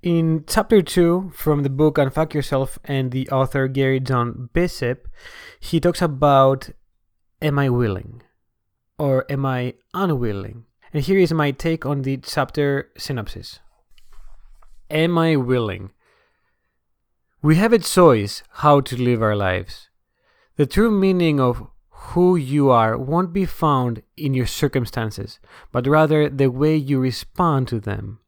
In chapter 2 from the book Unfuck Yourself and the author Gary John Bishop, he talks about Am I willing? Or am I unwilling? And here is my take on the chapter synopsis. Am I willing? We have a choice how to live our lives. The true meaning of who you are won't be found in your circumstances, but rather the way you respond to them.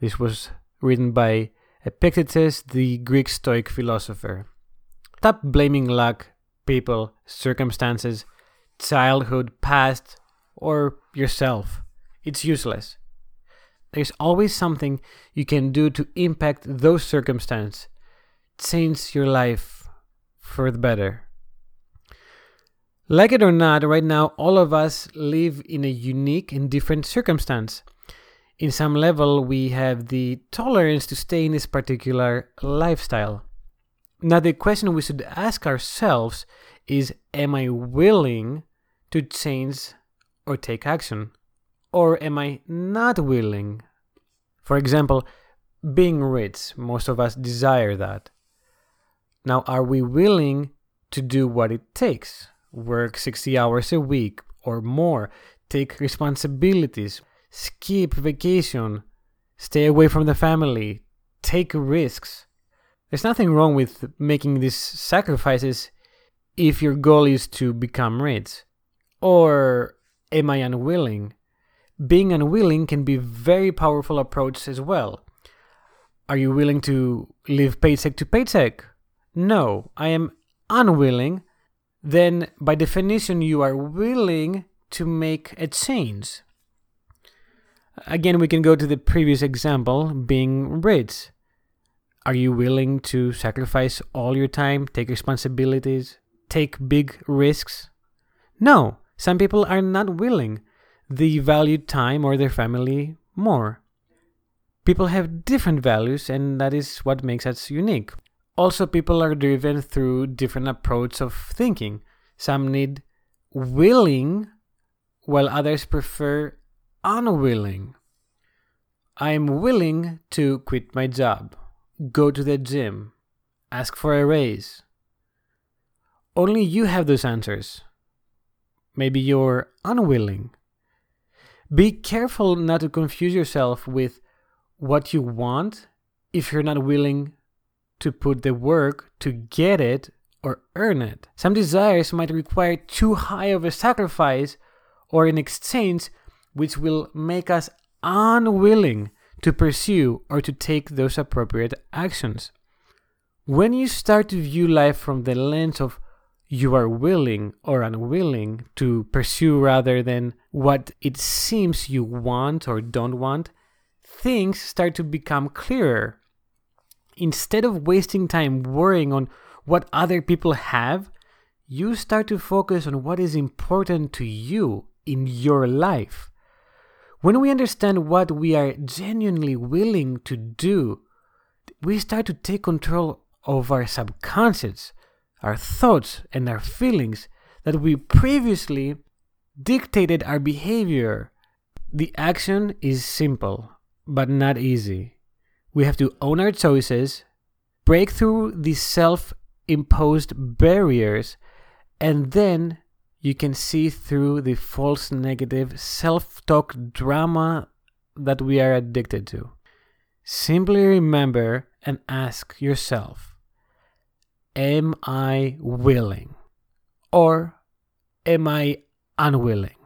This was written by Epictetus, the Greek Stoic philosopher. Stop blaming luck, people, circumstances, childhood, past, or yourself. It's useless. There's always something you can do to impact those circumstances, change your life for the better. Like it or not, right now all of us live in a unique and different circumstance in some level, we have the tolerance to stay in this particular lifestyle. Now, the question we should ask ourselves is Am I willing to change or take action? Or am I not willing? For example, being rich, most of us desire that. Now, are we willing to do what it takes? Work 60 hours a week or more, take responsibilities, skip vacation, stay away from the family, take risks. There's nothing wrong with making these sacrifices if your goal is to become rich. Or am I unwilling? Being unwilling can be very powerful approach as well. Are you willing to live paycheck to paycheck? No, I am unwilling. Then, by definition, you are willing to make a change. Again, we can go to the previous example being rich. Are you willing to sacrifice all your time, take responsibilities, take big risks? No, some people are not willing. They value time or their family more. People have different values, and that is what makes us unique. Also, people are driven through different approach of thinking. Some need willing, while others prefer unwilling. I am willing to quit my job, go to the gym, ask for a raise. Only you have those answers. Maybe you're unwilling. Be careful not to confuse yourself with what you want if you're not willing to put the work to get it or earn it. Some desires might require too high of a sacrifice or in exchange which will make us unwilling to pursue or to take those appropriate actions. When you start to view life from the lens of you are willing or unwilling to pursue rather than what it seems you want or don't want, things start to become clearer. Instead of wasting time worrying on what other people have, you start to focus on what is important to you in your life. When we understand what we are genuinely willing to do, we start to take control of our subconscious, our thoughts, and our feelings that we previously dictated our behavior. The action is simple, but not easy. We have to own our choices, break through the self imposed barriers, and then you can see through the false negative self talk drama that we are addicted to. Simply remember and ask yourself Am I willing? Or am I unwilling?